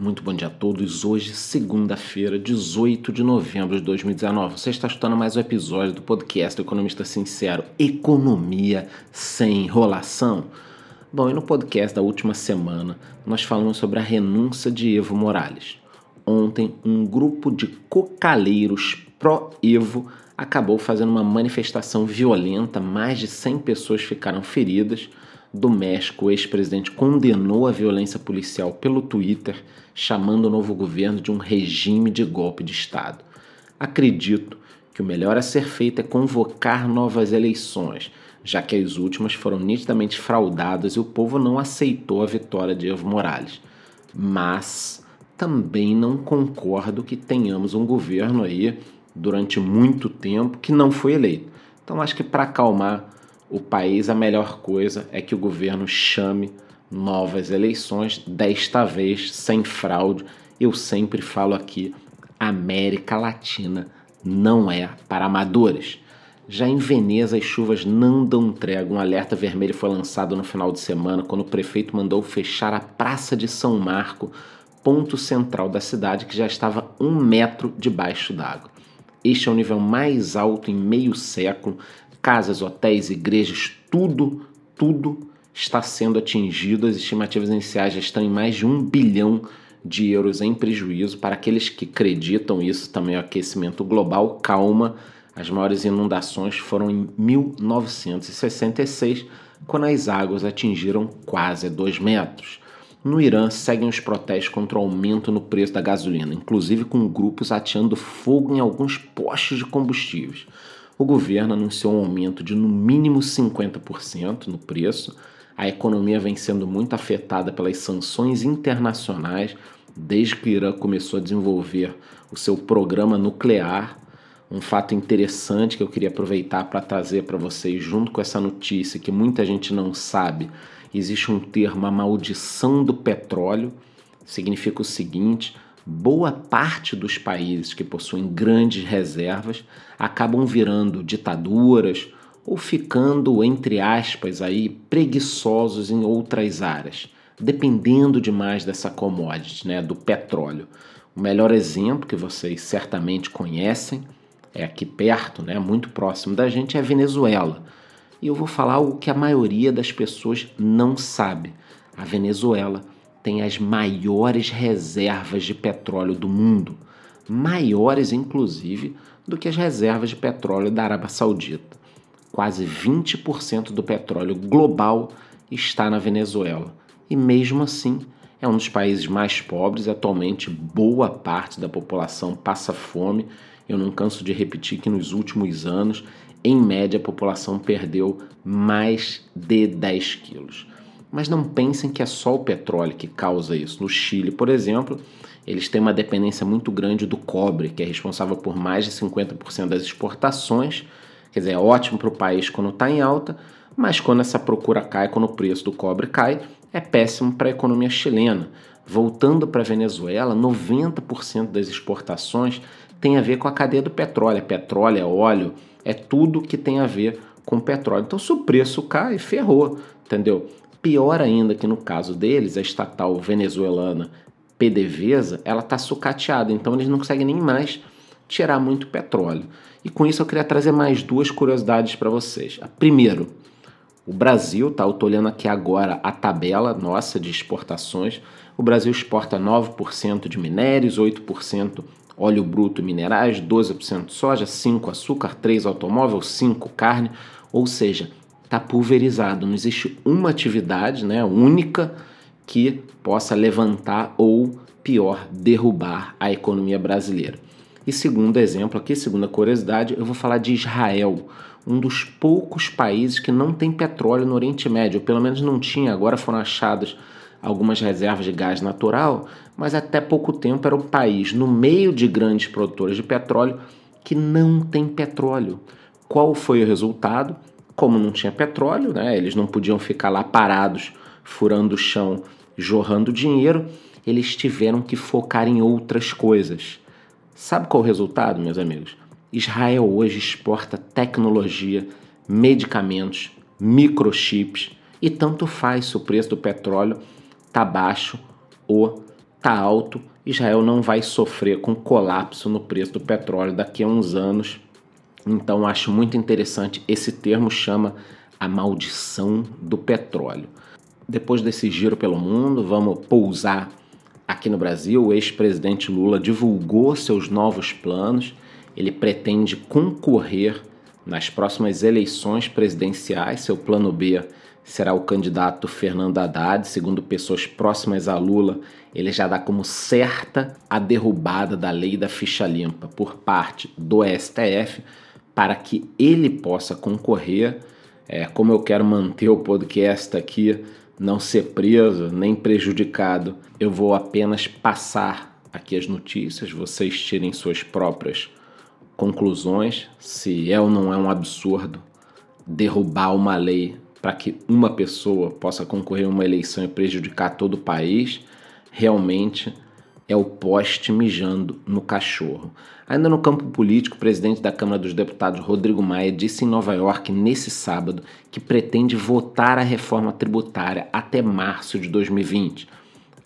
Muito bom dia a todos. Hoje, segunda-feira, 18 de novembro de 2019. Você está escutando mais um episódio do podcast do Economista Sincero: Economia sem enrolação. Bom, e no podcast da última semana, nós falamos sobre a renúncia de Evo Morales. Ontem, um grupo de cocaleiros pró-Evo acabou fazendo uma manifestação violenta, mais de 100 pessoas ficaram feridas do México, o ex-presidente condenou a violência policial pelo Twitter, chamando o novo governo de um regime de golpe de Estado. Acredito que o melhor a ser feito é convocar novas eleições, já que as últimas foram nitidamente fraudadas e o povo não aceitou a vitória de Evo Morales. Mas também não concordo que tenhamos um governo aí durante muito tempo que não foi eleito. Então acho que para acalmar o país, a melhor coisa é que o governo chame novas eleições, desta vez sem fraude. Eu sempre falo aqui: América Latina não é para amadores. Já em Veneza, as chuvas não dão trégua. Um alerta vermelho foi lançado no final de semana quando o prefeito mandou fechar a Praça de São Marco, ponto central da cidade, que já estava um metro debaixo d'água. Este é o nível mais alto em meio século casas, hotéis, igrejas, tudo, tudo está sendo atingido. As estimativas iniciais já estão em mais de um bilhão de euros em prejuízo. Para aqueles que acreditam isso, também é o aquecimento global, calma. As maiores inundações foram em 1966, quando as águas atingiram quase 2 metros. No Irã, seguem os protestos contra o aumento no preço da gasolina, inclusive com grupos ateando fogo em alguns postos de combustíveis o governo anunciou um aumento de no mínimo 50% no preço. A economia vem sendo muito afetada pelas sanções internacionais desde que o Irã começou a desenvolver o seu programa nuclear. Um fato interessante que eu queria aproveitar para trazer para vocês, junto com essa notícia que muita gente não sabe, existe um termo, a maldição do petróleo. Significa o seguinte: boa parte dos países que possuem grandes reservas acabam virando ditaduras ou ficando, entre aspas, aí, preguiçosos em outras áreas, dependendo demais dessa commodity, né, do petróleo. O melhor exemplo que vocês certamente conhecem é aqui perto, né, muito próximo da gente, é a Venezuela. E eu vou falar o que a maioria das pessoas não sabe. A Venezuela tem as maiores reservas de petróleo do mundo, maiores inclusive do que as reservas de petróleo da Arábia Saudita. Quase 20% do petróleo global está na Venezuela e, mesmo assim, é um dos países mais pobres. Atualmente, boa parte da população passa fome. Eu não canso de repetir que nos últimos anos, em média, a população perdeu mais de 10 quilos. Mas não pensem que é só o petróleo que causa isso. No Chile, por exemplo, eles têm uma dependência muito grande do cobre, que é responsável por mais de 50% das exportações. Quer dizer, é ótimo para o país quando está em alta, mas quando essa procura cai, quando o preço do cobre cai, é péssimo para a economia chilena. Voltando para a Venezuela, 90% das exportações tem a ver com a cadeia do petróleo. É petróleo, é óleo, é tudo que tem a ver com petróleo. Então, se o preço cai, ferrou, entendeu? Pior ainda que no caso deles, a estatal venezuelana PDVSA, ela está sucateada, então eles não conseguem nem mais tirar muito petróleo. E com isso eu queria trazer mais duas curiosidades para vocês. Primeiro, o Brasil, tá? Eu estou olhando aqui agora a tabela nossa de exportações. O Brasil exporta 9% de minérios, 8% óleo bruto e minerais, 12% soja, 5% açúcar, 3% automóvel, 5% carne, ou seja, está pulverizado. Não existe uma atividade né, única que possa levantar ou, pior, derrubar a economia brasileira. E segundo exemplo aqui, segunda curiosidade, eu vou falar de Israel, um dos poucos países que não tem petróleo no Oriente Médio, pelo menos não tinha, agora foram achadas algumas reservas de gás natural, mas até pouco tempo era o país no meio de grandes produtores de petróleo que não tem petróleo. Qual foi o resultado? Como não tinha petróleo, né, eles não podiam ficar lá parados, furando o chão, jorrando dinheiro, eles tiveram que focar em outras coisas. Sabe qual é o resultado, meus amigos? Israel hoje exporta tecnologia, medicamentos, microchips e tanto faz se o preço do petróleo está baixo ou está alto, Israel não vai sofrer com colapso no preço do petróleo daqui a uns anos. Então acho muito interessante esse termo chama a maldição do petróleo. Depois desse giro pelo mundo, vamos pousar aqui no Brasil. O ex-presidente Lula divulgou seus novos planos. Ele pretende concorrer nas próximas eleições presidenciais. Seu plano B será o candidato Fernando Haddad, segundo pessoas próximas a Lula, ele já dá como certa a derrubada da lei da ficha limpa por parte do STF para que ele possa concorrer. É, como eu quero manter o podcast aqui, não ser preso nem prejudicado, eu vou apenas passar aqui as notícias, vocês tirem suas próprias conclusões, se é ou não é um absurdo derrubar uma lei para que uma pessoa possa concorrer a uma eleição e prejudicar todo o país, realmente é o poste mijando no cachorro. Ainda no campo político, o presidente da Câmara dos Deputados, Rodrigo Maia, disse em Nova York nesse sábado que pretende votar a reforma tributária até março de 2020.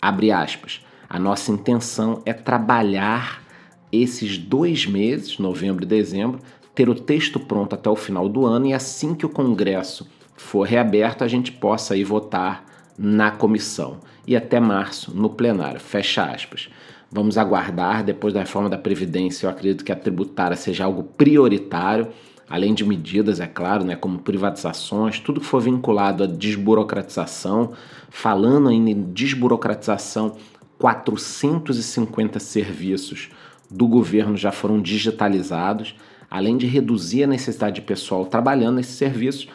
Abre aspas. A nossa intenção é trabalhar esses dois meses, novembro e dezembro, ter o texto pronto até o final do ano e assim que o Congresso for reaberto, a gente possa ir votar na comissão e até março no plenário. Fecha aspas. Vamos aguardar, depois da reforma da Previdência, eu acredito que a tributária seja algo prioritário, além de medidas, é claro, né, como privatizações, tudo que for vinculado à desburocratização. Falando em desburocratização, 450 serviços do governo já foram digitalizados, além de reduzir a necessidade de pessoal trabalhando nesses serviços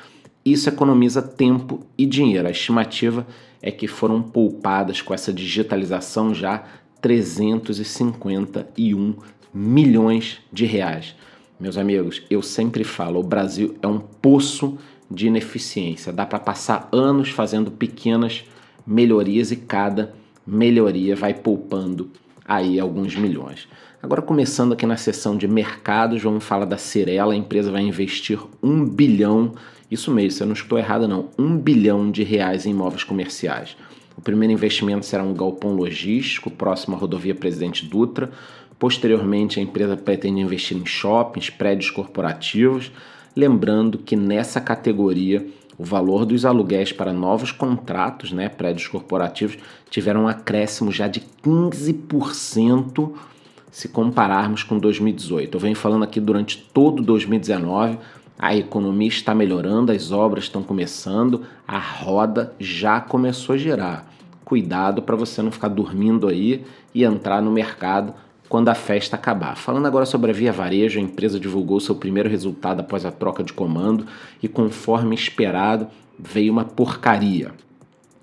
isso economiza tempo e dinheiro. A estimativa é que foram poupadas com essa digitalização já 351 milhões de reais. Meus amigos, eu sempre falo, o Brasil é um poço de ineficiência. Dá para passar anos fazendo pequenas melhorias e cada melhoria vai poupando aí alguns milhões. Agora, começando aqui na seção de mercados, vamos falar da Cirela. A empresa vai investir um bilhão isso mesmo, você não estou errado não. Um bilhão de reais em imóveis comerciais. O primeiro investimento será um galpão logístico próximo à rodovia Presidente Dutra. Posteriormente, a empresa pretende investir em shoppings, prédios corporativos. Lembrando que nessa categoria o valor dos aluguéis para novos contratos, né, prédios corporativos, tiveram um acréscimo já de 15% se compararmos com 2018. Eu venho falando aqui durante todo 2019 a economia está melhorando, as obras estão começando, a roda já começou a girar. Cuidado para você não ficar dormindo aí e entrar no mercado quando a festa acabar. Falando agora sobre a Via Varejo, a empresa divulgou seu primeiro resultado após a troca de comando e, conforme esperado, veio uma porcaria.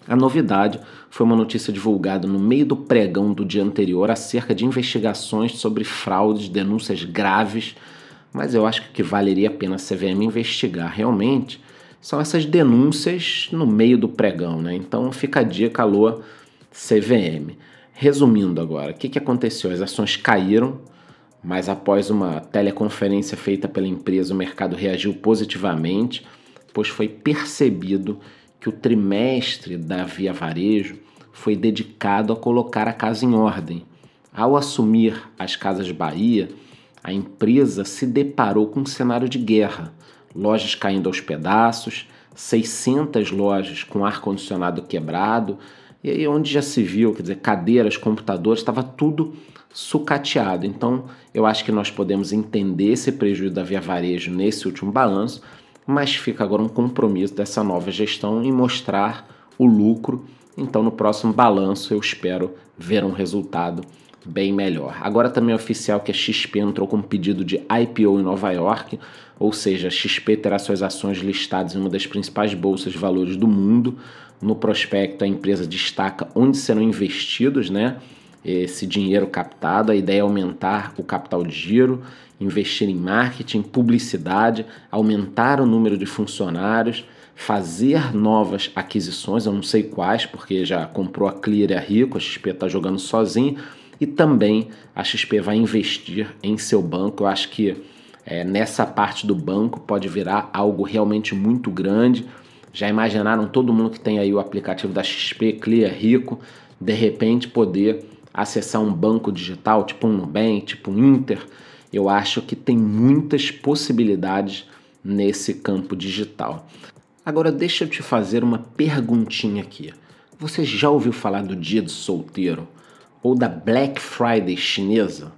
A novidade foi uma notícia divulgada no meio do pregão do dia anterior acerca de investigações sobre fraudes, denúncias graves mas eu acho que valeria a pena a CVM investigar realmente são essas denúncias no meio do pregão, né? Então fica a dica, alô, CVM. Resumindo agora, o que, que aconteceu? As ações caíram, mas após uma teleconferência feita pela empresa, o mercado reagiu positivamente, pois foi percebido que o trimestre da Via Varejo foi dedicado a colocar a casa em ordem. Ao assumir as Casas Bahia, a empresa se deparou com um cenário de guerra, lojas caindo aos pedaços, 600 lojas com ar-condicionado quebrado, e aí onde já se viu, quer dizer, cadeiras, computadores, estava tudo sucateado. Então, eu acho que nós podemos entender esse prejuízo da Via Varejo nesse último balanço, mas fica agora um compromisso dessa nova gestão em mostrar o lucro. Então, no próximo balanço, eu espero ver um resultado bem melhor. Agora também é oficial que a XP entrou com um pedido de IPO em Nova York, ou seja, a XP terá suas ações listadas em uma das principais bolsas de valores do mundo. No prospecto, a empresa destaca onde serão investidos né, esse dinheiro captado. A ideia é aumentar o capital de giro, investir em marketing, publicidade, aumentar o número de funcionários, fazer novas aquisições. Eu não sei quais, porque já comprou a Clear e a Rico, a XP está jogando sozinho e também a XP vai investir em seu banco. Eu acho que é, nessa parte do banco pode virar algo realmente muito grande. Já imaginaram todo mundo que tem aí o aplicativo da XP Clear Rico, de repente poder acessar um banco digital, tipo um Nubank, tipo um Inter, eu acho que tem muitas possibilidades nesse campo digital. Agora deixa eu te fazer uma perguntinha aqui. Você já ouviu falar do Dia do Solteiro ou da Black Friday chinesa?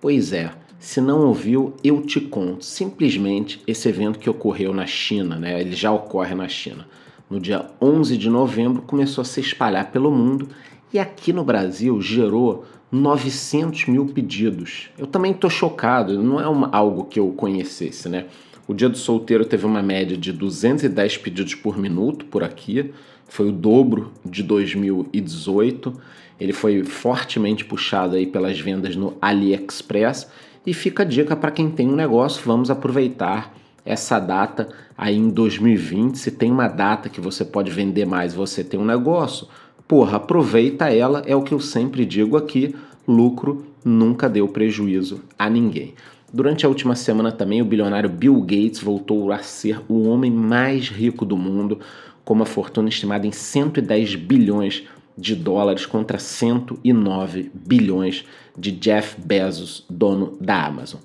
Pois é, se não ouviu, eu te conto. Simplesmente esse evento que ocorreu na China, né? Ele já ocorre na China. No dia 11 de novembro começou a se espalhar pelo mundo e aqui no Brasil gerou 900 mil pedidos. Eu também estou chocado, não é uma, algo que eu conhecesse, né? O Dia do Solteiro teve uma média de 210 pedidos por minuto por aqui, foi o dobro de 2018. Ele foi fortemente puxado aí pelas vendas no AliExpress e fica a dica para quem tem um negócio, vamos aproveitar essa data aí em 2020. Se tem uma data que você pode vender mais, você tem um negócio, porra, aproveita ela, é o que eu sempre digo aqui, lucro nunca deu prejuízo a ninguém. Durante a última semana também, o bilionário Bill Gates voltou a ser o homem mais rico do mundo, com uma fortuna estimada em 110 bilhões de dólares contra 109 bilhões de Jeff Bezos, dono da Amazon.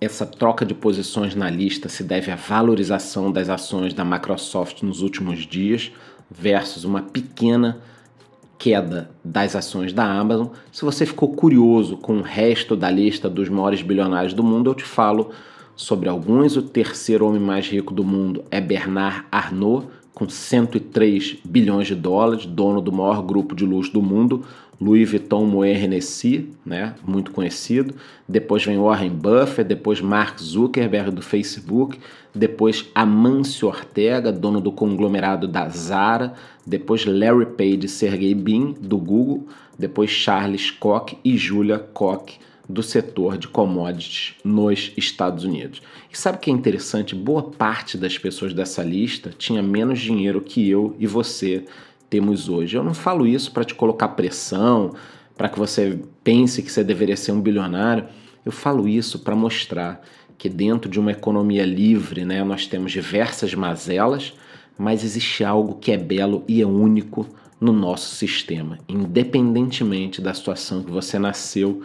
Essa troca de posições na lista se deve à valorização das ações da Microsoft nos últimos dias versus uma pequena queda das ações da Amazon. Se você ficou curioso com o resto da lista dos maiores bilionários do mundo, eu te falo sobre alguns. O terceiro homem mais rico do mundo é Bernard Arnault, com 103 bilhões de dólares, dono do maior grupo de luxo do mundo, Louis Vuitton Moet Hennessy, né, muito conhecido. Depois vem Warren Buffett, depois Mark Zuckerberg do Facebook, depois Amancio Ortega, dono do conglomerado da Zara, depois Larry Page e Sergey Brin do Google, depois Charles Koch e Julia Koch do setor de commodities nos Estados Unidos. E sabe o que é interessante? Boa parte das pessoas dessa lista tinha menos dinheiro que eu e você temos hoje. Eu não falo isso para te colocar pressão, para que você pense que você deveria ser um bilionário. Eu falo isso para mostrar que dentro de uma economia livre, né, nós temos diversas mazelas, mas existe algo que é belo e é único no nosso sistema, independentemente da situação que você nasceu,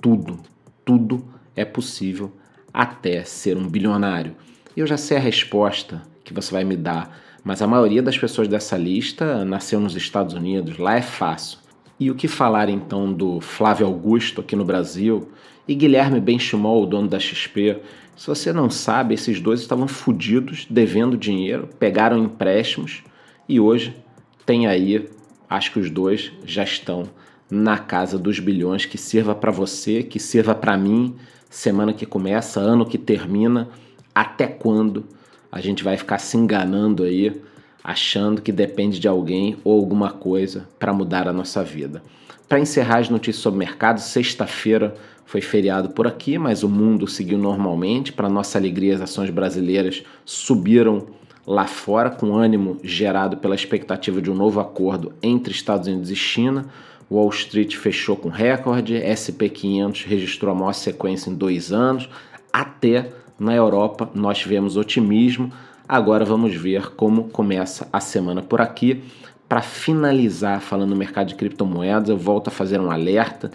tudo, tudo é possível até ser um bilionário. Eu já sei a resposta que você vai me dar mas a maioria das pessoas dessa lista nasceu nos Estados Unidos, lá é fácil. E o que falar então do Flávio Augusto aqui no Brasil e Guilherme Benchimol, o dono da XP? Se você não sabe, esses dois estavam fodidos, devendo dinheiro, pegaram empréstimos e hoje tem aí, acho que os dois já estão na casa dos bilhões que sirva para você, que sirva para mim, semana que começa, ano que termina, até quando a gente vai ficar se enganando aí, achando que depende de alguém ou alguma coisa para mudar a nossa vida. Para encerrar as notícias sobre o mercado, sexta-feira foi feriado por aqui, mas o mundo seguiu normalmente. Para nossa alegria, as ações brasileiras subiram lá fora, com ânimo gerado pela expectativa de um novo acordo entre Estados Unidos e China. Wall Street fechou com recorde, SP 500 registrou a maior sequência em dois anos, até na Europa nós tivemos otimismo. Agora vamos ver como começa a semana por aqui. Para finalizar, falando no mercado de criptomoedas, eu volto a fazer um alerta.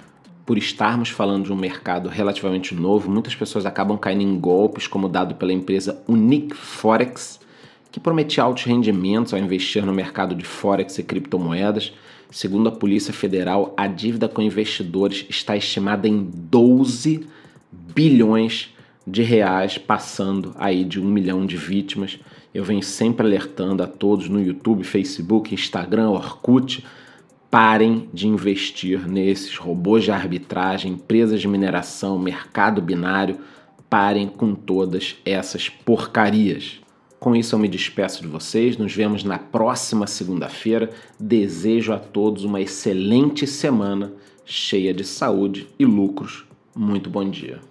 Por estarmos falando de um mercado relativamente novo, muitas pessoas acabam caindo em golpes, como dado pela empresa Unique Forex, que prometia altos rendimentos ao investir no mercado de Forex e criptomoedas. Segundo a Polícia Federal, a dívida com investidores está estimada em 12 bilhões de reais, passando aí de um milhão de vítimas. Eu venho sempre alertando a todos no YouTube, Facebook, Instagram, Orkut. Parem de investir nesses robôs de arbitragem, empresas de mineração, mercado binário. Parem com todas essas porcarias. Com isso, eu me despeço de vocês. Nos vemos na próxima segunda-feira. Desejo a todos uma excelente semana cheia de saúde e lucros. Muito bom dia.